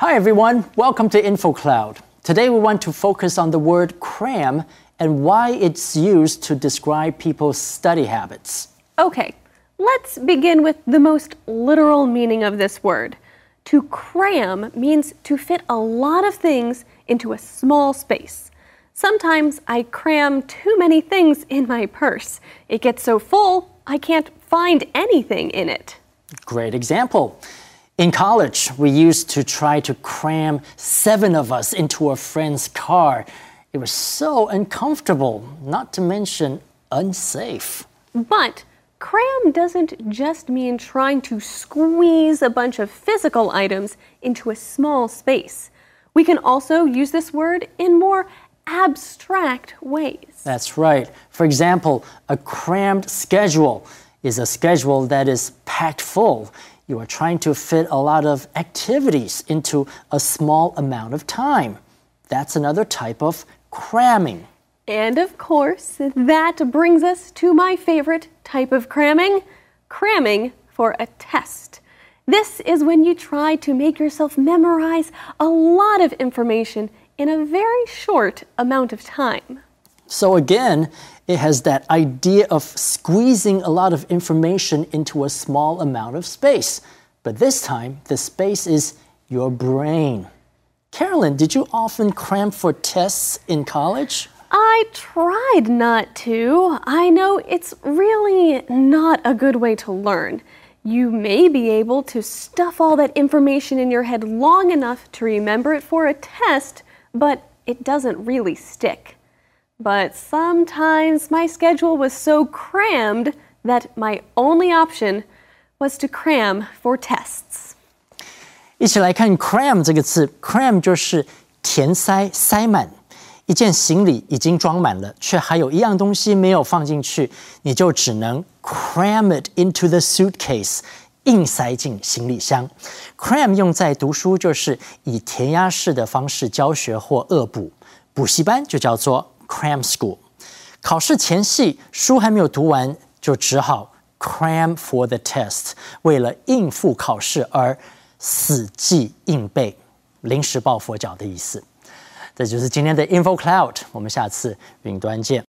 Hi everyone, welcome to InfoCloud. Today we want to focus on the word cram and why it's used to describe people's study habits. Okay, let's begin with the most literal meaning of this word. To cram means to fit a lot of things into a small space. Sometimes I cram too many things in my purse. It gets so full, I can't find anything in it. Great example. In college, we used to try to cram seven of us into a friend's car. It was so uncomfortable, not to mention unsafe. But cram doesn't just mean trying to squeeze a bunch of physical items into a small space. We can also use this word in more abstract ways. That's right. For example, a crammed schedule is a schedule that is packed full. You are trying to fit a lot of activities into a small amount of time. That's another type of cramming. And of course, that brings us to my favorite type of cramming cramming for a test. This is when you try to make yourself memorize a lot of information in a very short amount of time. So, again, it has that idea of squeezing a lot of information into a small amount of space. But this time, the space is your brain. Carolyn, did you often cram for tests in college? I tried not to. I know it's really not a good way to learn. You may be able to stuff all that information in your head long enough to remember it for a test, but it doesn't really stick. But sometimes my schedule was so crammed that my only option was to cram for tests. 一起来看 cram 这个字，cram 就是填塞、塞满。一件行李已经装满了，却还有一样东西没有放进去，你就只能 cram it into the suitcase，硬塞进行李箱。cram 用在读书就是以填鸭式的方式教学或恶补，补习班就叫做 cram school。考试前夕，书还没有读完，就只好 cram for the test，为了应付考试而死记硬背，临时抱佛脚的意思。这就是今天的 Info Cloud，我们下次云端见。